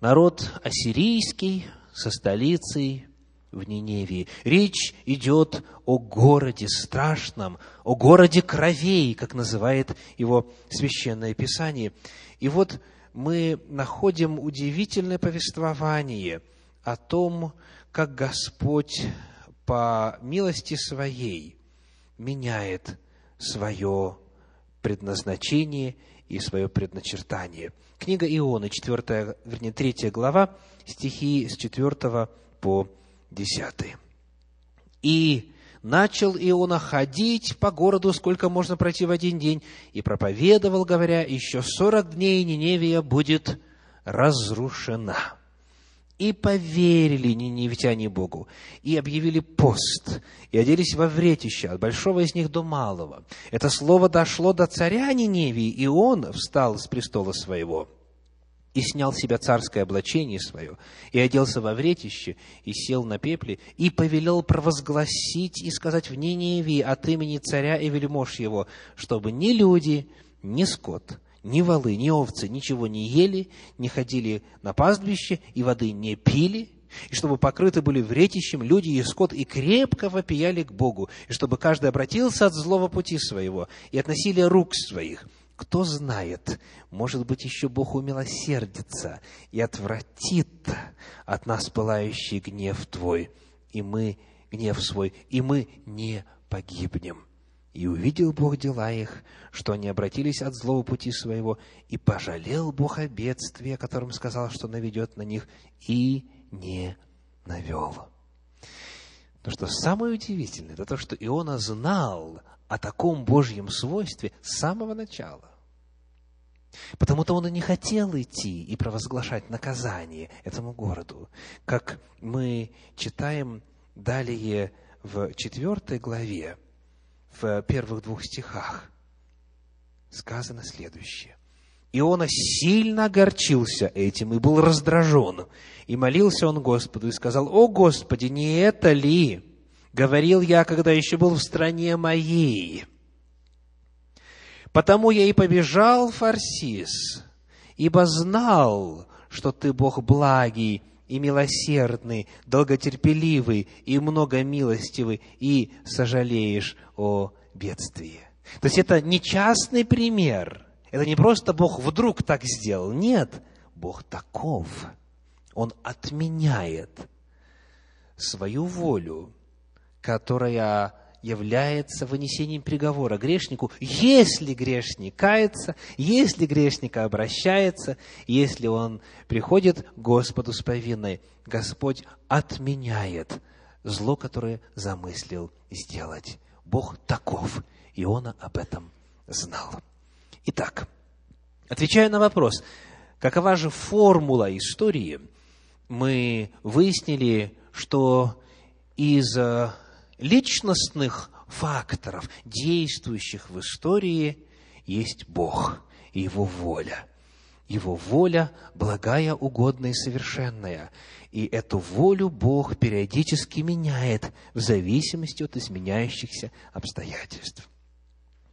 Народ ассирийский со столицей в Ниневии. Речь идет о городе страшном, о городе кровей, как называет его Священное Писание. И вот мы находим удивительное повествование о том, как Господь по милости Своей меняет свое предназначение и свое предначертание. Книга Ионы, 4, вернее, 3 глава, стихи с 4 по 10. «И начал Иона ходить по городу, сколько можно пройти в один день, и проповедовал, говоря, еще сорок дней Ниневия будет разрушена. И поверили ниневитяне Богу, и объявили пост, и оделись во вретище, от большого из них до малого. Это слово дошло до царя Ниневии, и он встал с престола своего – и снял с себя царское облачение свое, и оделся во вретище, и сел на пепле, и повелел провозгласить и сказать в Ниневии от имени царя и вельмож его, чтобы ни люди, ни скот, ни волы, ни овцы ничего не ели, не ходили на пастбище и воды не пили, и чтобы покрыты были вретищем люди и скот, и крепко вопияли к Богу, и чтобы каждый обратился от злого пути своего, и относили рук своих – кто знает, может быть, еще Бог умилосердится и отвратит от нас пылающий гнев Твой, и мы, гнев свой, и мы не погибнем. И увидел Бог дела их, что они обратились от злого пути своего, и пожалел Бог о бедствии, о котором сказал, что наведет на них, и не навел. Но что самое удивительное, это то, что Иона знал о таком Божьем свойстве с самого начала. Потому-то он и не хотел идти и провозглашать наказание этому городу. Как мы читаем далее в четвертой главе, в первых двух стихах, сказано следующее. Иона сильно огорчился этим и был раздражен. И молился он Господу и сказал, «О Господи, не это ли? Говорил я, когда еще был в стране моей. Потому я и побежал в Арсис, ибо знал, что ты Бог благий и милосердный, долготерпеливый и многомилостивый, и сожалеешь о бедствии». То есть это не частный пример, это не просто Бог вдруг так сделал. Нет, Бог таков. Он отменяет свою волю, которая является вынесением приговора грешнику, если грешник кается, если грешник обращается, если он приходит к Господу с повинной, Господь отменяет зло, которое замыслил сделать. Бог таков, и он об этом знал. Итак, отвечая на вопрос, какова же формула истории, мы выяснили, что из э, личностных факторов, действующих в истории, есть Бог и Его воля. Его воля благая, угодная и совершенная. И эту волю Бог периодически меняет в зависимости от изменяющихся обстоятельств.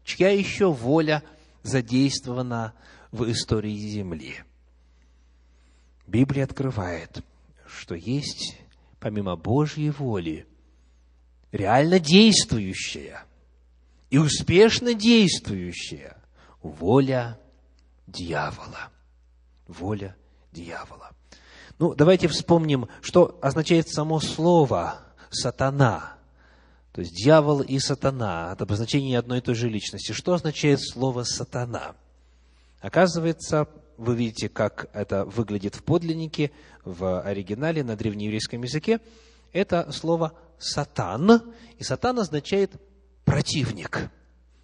Чья еще воля задействована в истории Земли? Библия открывает, что есть, помимо Божьей воли, реально действующая и успешно действующая воля дьявола. Воля дьявола. Ну, давайте вспомним, что означает само слово «сатана». То есть дьявол и сатана – это обозначение одной и той же личности. Что означает слово «сатана»? Оказывается, вы видите, как это выглядит в подлиннике, в оригинале, на древнееврейском языке. Это слово «сатан», и «сатан» означает «противник».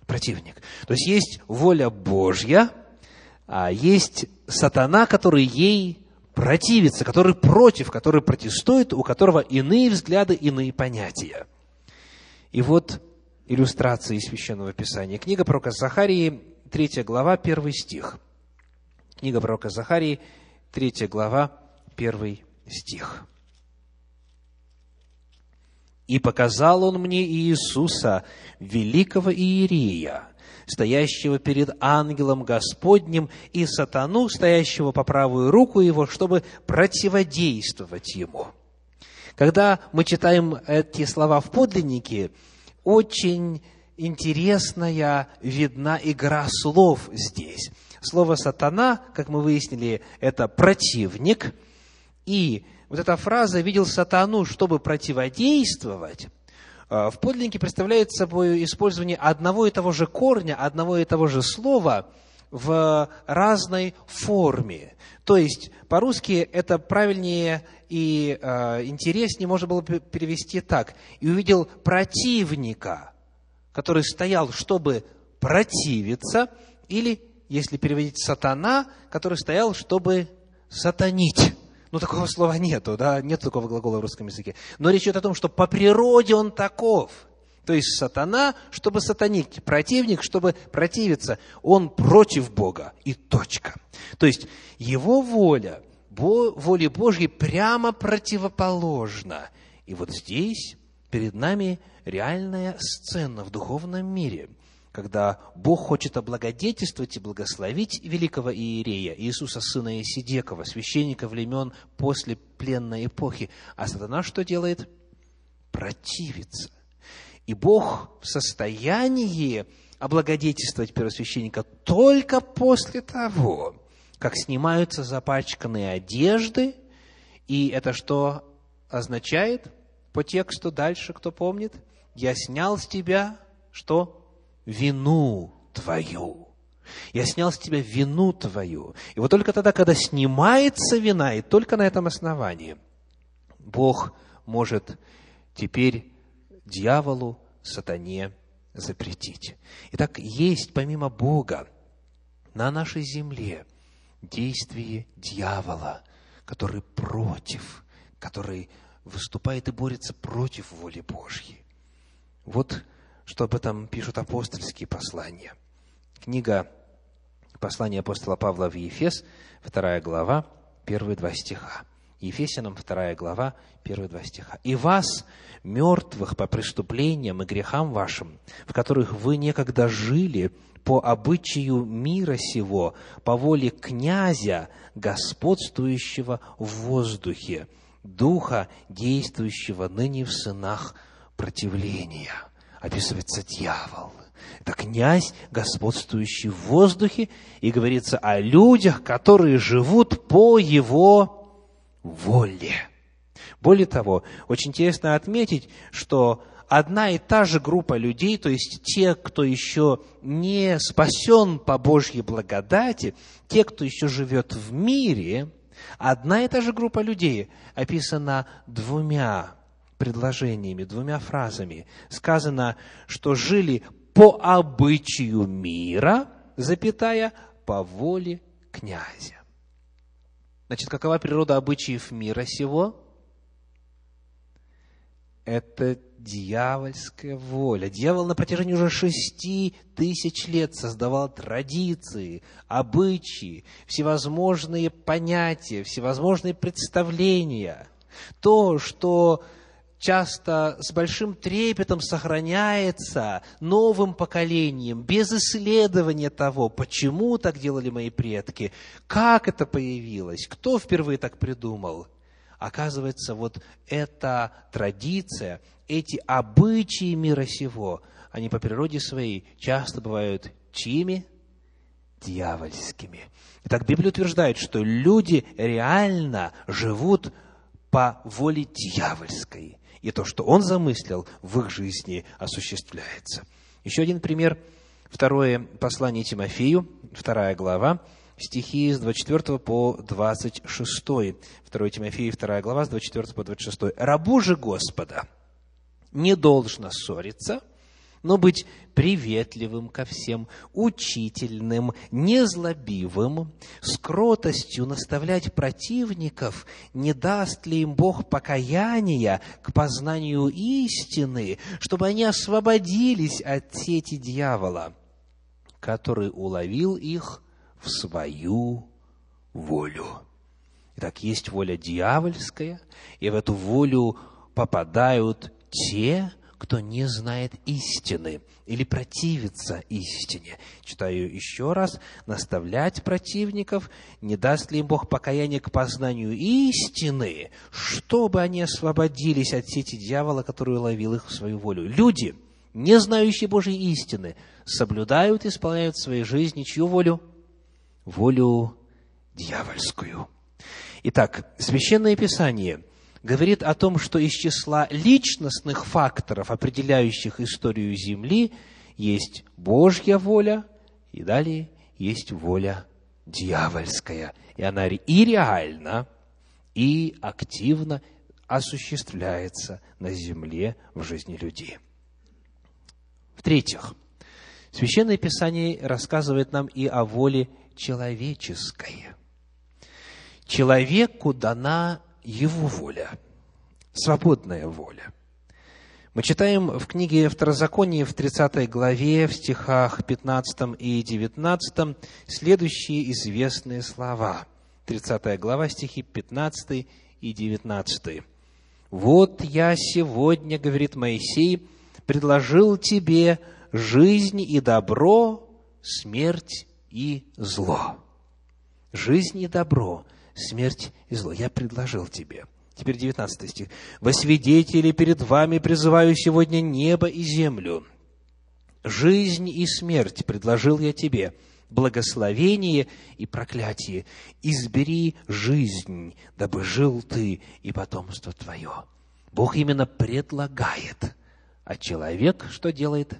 Противник. То есть, есть воля Божья, а есть сатана, который ей противится, который против, который протестует, у которого иные взгляды, иные понятия. И вот иллюстрации Священного Писания. Книга пророка Захарии, 3 глава, 1 стих. Книга пророка Захарии, 3 глава, 1 стих. И показал он мне Иисуса, великого Иерея, стоящего перед ангелом Господним, и сатану, стоящего по правую руку его, чтобы противодействовать ему. Когда мы читаем эти слова в подлиннике, очень интересная видна игра слов здесь. Слово «сатана», как мы выяснили, это противник, и вот эта фраза «видел сатану, чтобы противодействовать», э, в подлиннике представляет собой использование одного и того же корня, одного и того же слова в разной форме. То есть, по-русски это правильнее и э, интереснее можно было бы перевести так. «И увидел противника, который стоял, чтобы противиться», или, если переводить «сатана», который стоял, чтобы сатанить. Ну, такого слова нету, да, нет такого глагола в русском языке. Но речь идет о том, что по природе он таков. То есть сатана, чтобы сатанить, противник, чтобы противиться, он против Бога и точка. То есть его воля, воле Божьей прямо противоположна. И вот здесь перед нами реальная сцена в духовном мире – когда Бог хочет облагодетельствовать и благословить великого Иерея, Иисуса, сына Исидекова, священника времен после пленной эпохи. А сатана что делает? Противится. И Бог в состоянии облагодетельствовать первосвященника только после того, как снимаются запачканные одежды, и это что означает по тексту дальше, кто помнит? Я снял с тебя что? Вину твою. Я снял с тебя вину твою. И вот только тогда, когда снимается вина, и только на этом основании, Бог может теперь дьяволу, сатане запретить. Итак, есть помимо Бога на нашей земле действие дьявола, который против, который выступает и борется против воли Божьей. Вот что об этом пишут апостольские послания. Книга Послание апостола Павла в Ефес, вторая глава, первые два стиха. Ефесянам, вторая глава, первые два стиха. «И вас, мертвых по преступлениям и грехам вашим, в которых вы некогда жили по обычаю мира сего, по воле князя, господствующего в воздухе, духа, действующего ныне в сынах противления». Описывается дьявол. Это князь, господствующий в воздухе, и говорится о людях, которые живут по его воле. Более того, очень интересно отметить, что одна и та же группа людей, то есть те, кто еще не спасен по Божьей благодати, те, кто еще живет в мире, одна и та же группа людей описана двумя предложениями, двумя фразами. Сказано, что жили по обычаю мира, запятая, по воле князя. Значит, какова природа обычаев мира сего? Это дьявольская воля. Дьявол на протяжении уже шести тысяч лет создавал традиции, обычаи, всевозможные понятия, всевозможные представления. То, что часто с большим трепетом сохраняется новым поколением, без исследования того, почему так делали мои предки, как это появилось, кто впервые так придумал. Оказывается, вот эта традиция, эти обычаи мира сего, они по природе своей часто бывают чьими? Дьявольскими. Итак, Библия утверждает, что люди реально живут по воле дьявольской и то, что Он замыслил в их жизни, осуществляется. Еще один пример. Второе послание Тимофею, вторая глава, стихи с 24 по 26. 2 Тимофею, вторая глава, с 24 по 26. «Рабу же Господа не должно ссориться, но быть приветливым ко всем, учительным, незлобивым, с кротостью наставлять противников, не даст ли им Бог покаяния к познанию истины, чтобы они освободились от сети дьявола, который уловил их в свою волю. Итак, есть воля дьявольская, и в эту волю попадают те, кто не знает истины или противится истине. Читаю еще раз. Наставлять противников, не даст ли им Бог покаяние к познанию истины, чтобы они освободились от сети дьявола, который ловил их в свою волю. Люди, не знающие Божьей истины, соблюдают и исполняют в своей жизни чью волю? Волю дьявольскую. Итак, Священное Писание – говорит о том, что из числа личностных факторов, определяющих историю Земли, есть Божья воля, и далее есть воля дьявольская. И она и реально, и активно осуществляется на земле в жизни людей. В-третьих, Священное Писание рассказывает нам и о воле человеческой. Человеку дана его воля, свободная воля. Мы читаем в книге Второзаконие в 30 главе, в стихах 15 и 19 следующие известные слова. 30 глава, стихи 15 и 19. «Вот я сегодня, — говорит Моисей, — предложил тебе жизнь и добро, смерть и зло». Жизнь и добро, смерть и зло. Я предложил тебе. Теперь 19 стих. «Во свидетели перед вами призываю сегодня небо и землю. Жизнь и смерть предложил я тебе, благословение и проклятие. Избери жизнь, дабы жил ты и потомство твое». Бог именно предлагает, а человек что делает?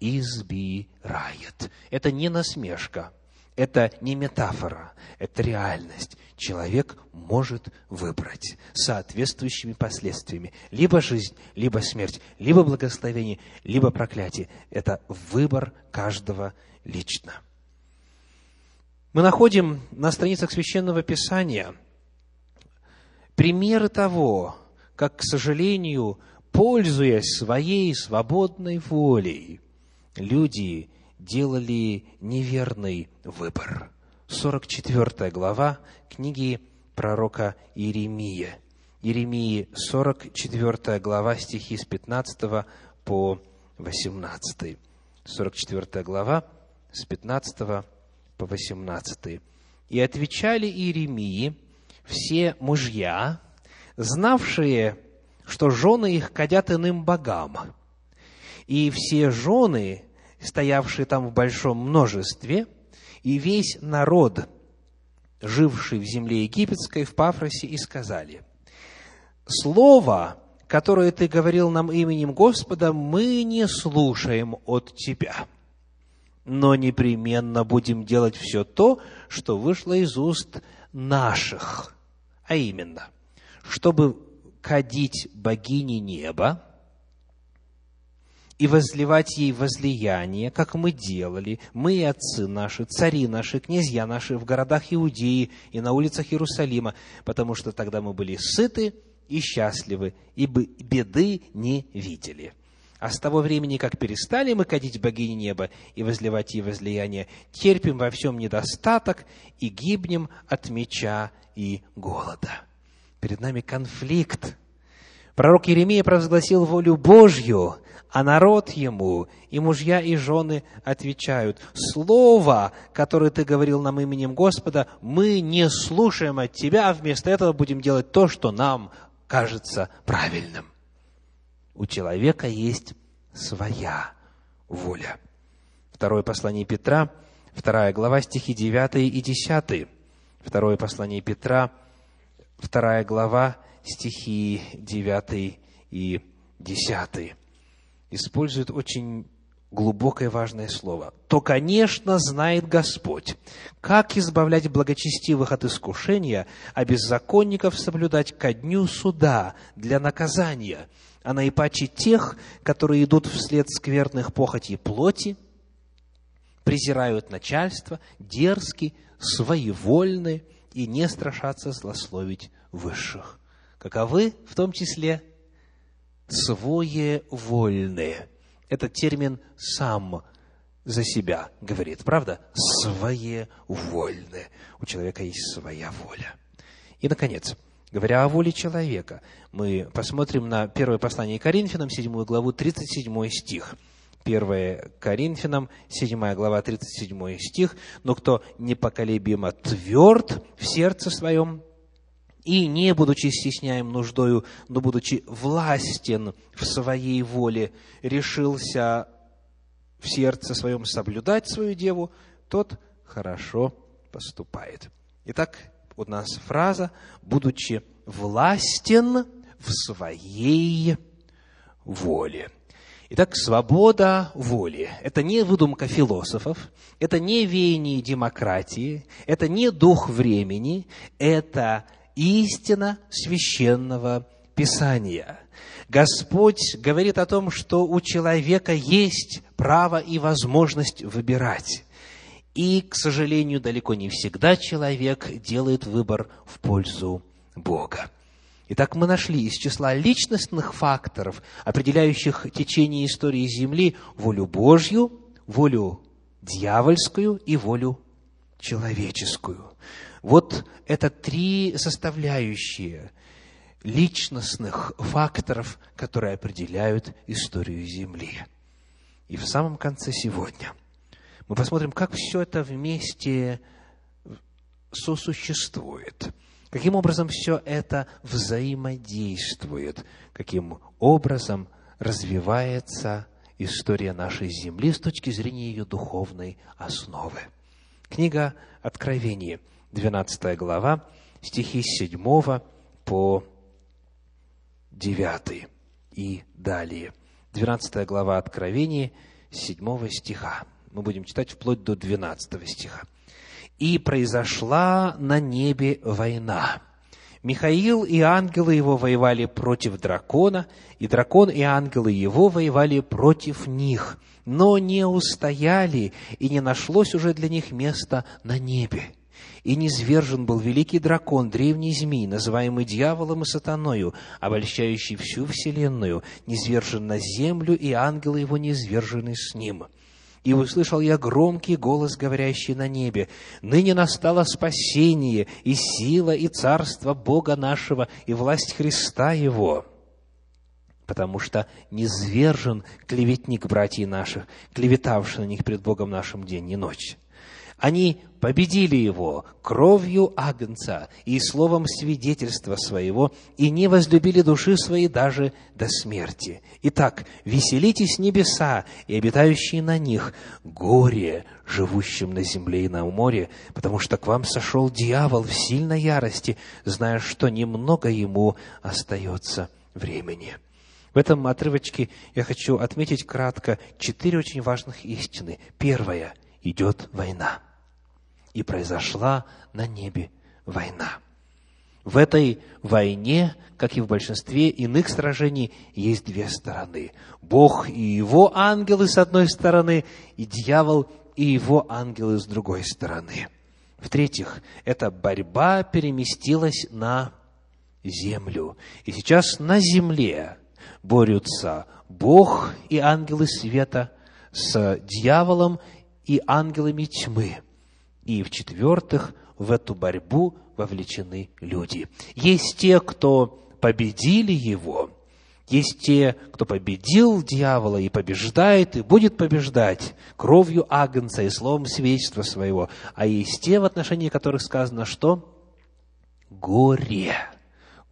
Избирает. Это не насмешка, это не метафора, это реальность. Человек может выбрать соответствующими последствиями либо жизнь, либо смерть, либо благословение, либо проклятие. Это выбор каждого лично. Мы находим на страницах Священного Писания примеры того, как, к сожалению, пользуясь своей свободной волей, люди делали неверный выбор. 44 глава книги пророка Иеремия. Иеремии 44 глава, стихи с 15 по 18. 44 глава, с 15 по 18. «И отвечали Иеремии все мужья, знавшие, что жены их кадят иным богам, и все жены, стоявшие там в большом множестве, и весь народ, живший в земле египетской, в Пафросе, и сказали, «Слово, которое ты говорил нам именем Господа, мы не слушаем от тебя, но непременно будем делать все то, что вышло из уст наших, а именно, чтобы кадить богини неба, и возливать ей возлияние, как мы делали, мы и отцы наши, цари наши, князья наши в городах Иудеи и на улицах Иерусалима, потому что тогда мы были сыты и счастливы, и беды не видели. А с того времени, как перестали мы кадить богини неба и возливать ей возлияние, терпим во всем недостаток и гибнем от меча и голода. Перед нами конфликт. Пророк Еремия провозгласил волю Божью, а народ ему, и мужья, и жены отвечают, «Слово, которое ты говорил нам именем Господа, мы не слушаем от тебя, а вместо этого будем делать то, что нам кажется правильным». У человека есть своя воля. Второе послание Петра, вторая глава, стихи 9 и 10. Второе послание Петра, вторая глава, стихи 9 и 10 использует очень глубокое важное слово, то, конечно, знает Господь, как избавлять благочестивых от искушения, а беззаконников соблюдать ко дню суда для наказания, а наипаче тех, которые идут вслед скверных похотей плоти, презирают начальство, дерзки, своевольны и не страшатся злословить высших. Каковы в том числе своевольные. Этот термин сам за себя говорит, правда? Своевольные. У человека есть своя воля. И, наконец, говоря о воле человека, мы посмотрим на первое послание Коринфянам, 7 главу, 37 стих. 1 Коринфянам, 7 глава, 37 стих. «Но кто непоколебимо тверд в сердце своем, и, не будучи стесняем нуждою, но будучи властен в своей воле, решился в сердце своем соблюдать свою деву, тот хорошо поступает. Итак, у нас фраза «будучи властен в своей воле». Итак, свобода воли – это не выдумка философов, это не веяние демократии, это не дух времени, это истина священного Писания. Господь говорит о том, что у человека есть право и возможность выбирать. И, к сожалению, далеко не всегда человек делает выбор в пользу Бога. Итак, мы нашли из числа личностных факторов, определяющих течение истории Земли, волю Божью, волю дьявольскую и волю человеческую. Вот это три составляющие личностных факторов, которые определяют историю Земли. И в самом конце сегодня мы посмотрим, как все это вместе сосуществует, каким образом все это взаимодействует, каким образом развивается история нашей земли с точки зрения ее духовной основы. Книга Откровения – 12 глава, стихи с 7 по 9 и далее. 12 глава Откровения, 7 стиха. Мы будем читать вплоть до 12 стиха. «И произошла на небе война. Михаил и ангелы его воевали против дракона, и дракон и ангелы его воевали против них, но не устояли, и не нашлось уже для них места на небе и низвержен был великий дракон, древний змей, называемый дьяволом и сатаною, обольщающий всю вселенную, низвержен на землю, и ангелы его низвержены с ним. И услышал я громкий голос, говорящий на небе, «Ныне настало спасение, и сила, и царство Бога нашего, и власть Христа Его» потому что низвержен клеветник братьев наших, клеветавший на них пред Богом нашим день и ночь. Они победили его кровью Агнца и словом свидетельства своего, и не возлюбили души своей даже до смерти. Итак, веселитесь небеса и обитающие на них, горе живущим на земле и на море, потому что к вам сошел дьявол в сильной ярости, зная, что немного ему остается времени. В этом отрывочке я хочу отметить кратко четыре очень важных истины. Первое. Идет война. И произошла на небе война. В этой войне, как и в большинстве иных сражений, есть две стороны. Бог и его ангелы с одной стороны, и дьявол и его ангелы с другой стороны. В-третьих, эта борьба переместилась на землю. И сейчас на земле борются Бог и ангелы света с дьяволом и ангелами тьмы. И в-четвертых, в эту борьбу вовлечены люди. Есть те, кто победили его, есть те, кто победил дьявола и побеждает, и будет побеждать кровью Агнца и словом свидетельства своего. А есть те, в отношении которых сказано, что горе,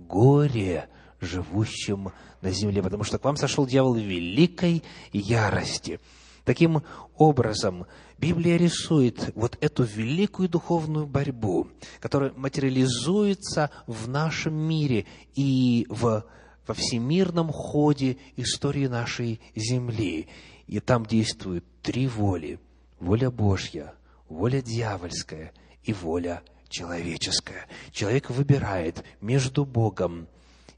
горе живущим на земле, потому что к вам сошел дьявол в великой ярости. Таким образом, Библия рисует вот эту великую духовную борьбу, которая материализуется в нашем мире и в, во всемирном ходе истории нашей земли. И там действуют три воли. Воля Божья, воля дьявольская и воля человеческая. Человек выбирает между Богом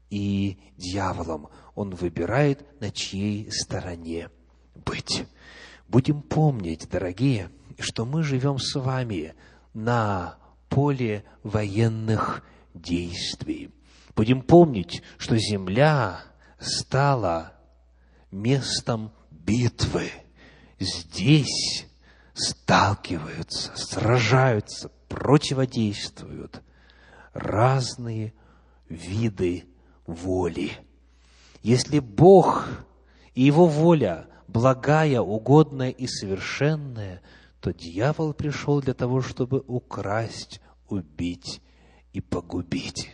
и дьяволом. Он выбирает, на чьей стороне быть. Будем помнить, дорогие, что мы живем с вами на поле военных действий. Будем помнить, что земля стала местом битвы. Здесь сталкиваются, сражаются, противодействуют разные виды воли. Если Бог и Его воля благая, угодная и совершенная, то дьявол пришел для того, чтобы украсть, убить и погубить.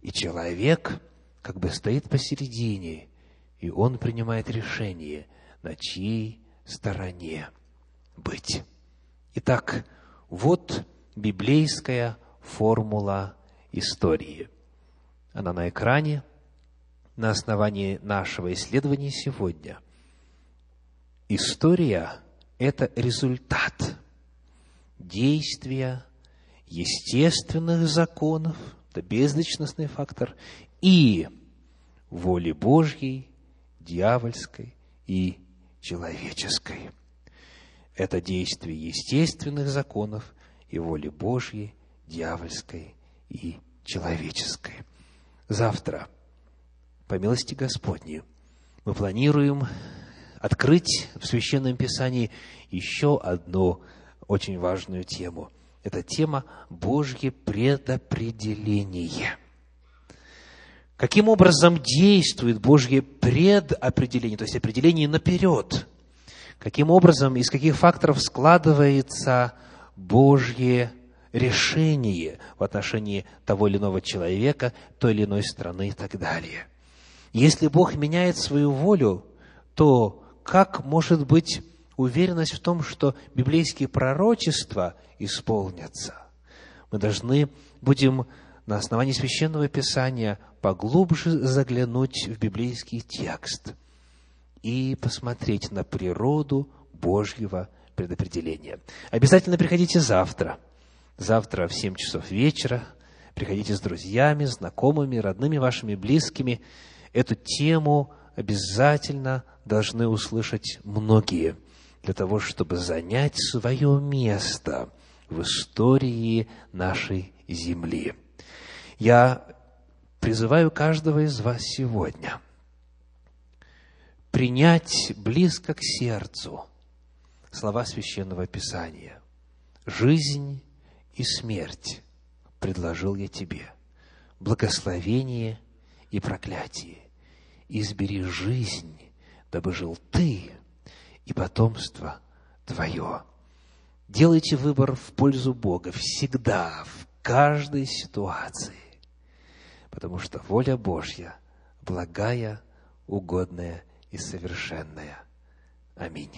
И человек как бы стоит посередине, и он принимает решение, на чьей стороне быть. Итак, вот библейская формула истории. Она на экране на основании нашего исследования сегодня. История – это результат действия естественных законов, это безличностный фактор, и воли Божьей, дьявольской и человеческой. Это действие естественных законов и воли Божьей, дьявольской и человеческой. Завтра – по милости Господней, мы планируем открыть в Священном Писании еще одну очень важную тему. Это тема Божье предопределение. Каким образом действует Божье предопределение, то есть определение наперед? Каким образом, из каких факторов складывается Божье решение в отношении того или иного человека, той или иной страны и так далее – если Бог меняет свою волю, то как может быть уверенность в том, что библейские пророчества исполнятся? Мы должны будем на основании Священного Писания поглубже заглянуть в библейский текст и посмотреть на природу Божьего предопределения. Обязательно приходите завтра. Завтра в 7 часов вечера. Приходите с друзьями, знакомыми, родными вашими, близкими – Эту тему обязательно должны услышать многие, для того, чтобы занять свое место в истории нашей земли. Я призываю каждого из вас сегодня принять близко к сердцу слова Священного Писания. «Жизнь и смерть предложил я тебе, благословение и проклятие. Избери жизнь, дабы жил ты и потомство твое». Делайте выбор в пользу Бога всегда, в каждой ситуации, потому что воля Божья благая, угодная и совершенная. Аминь.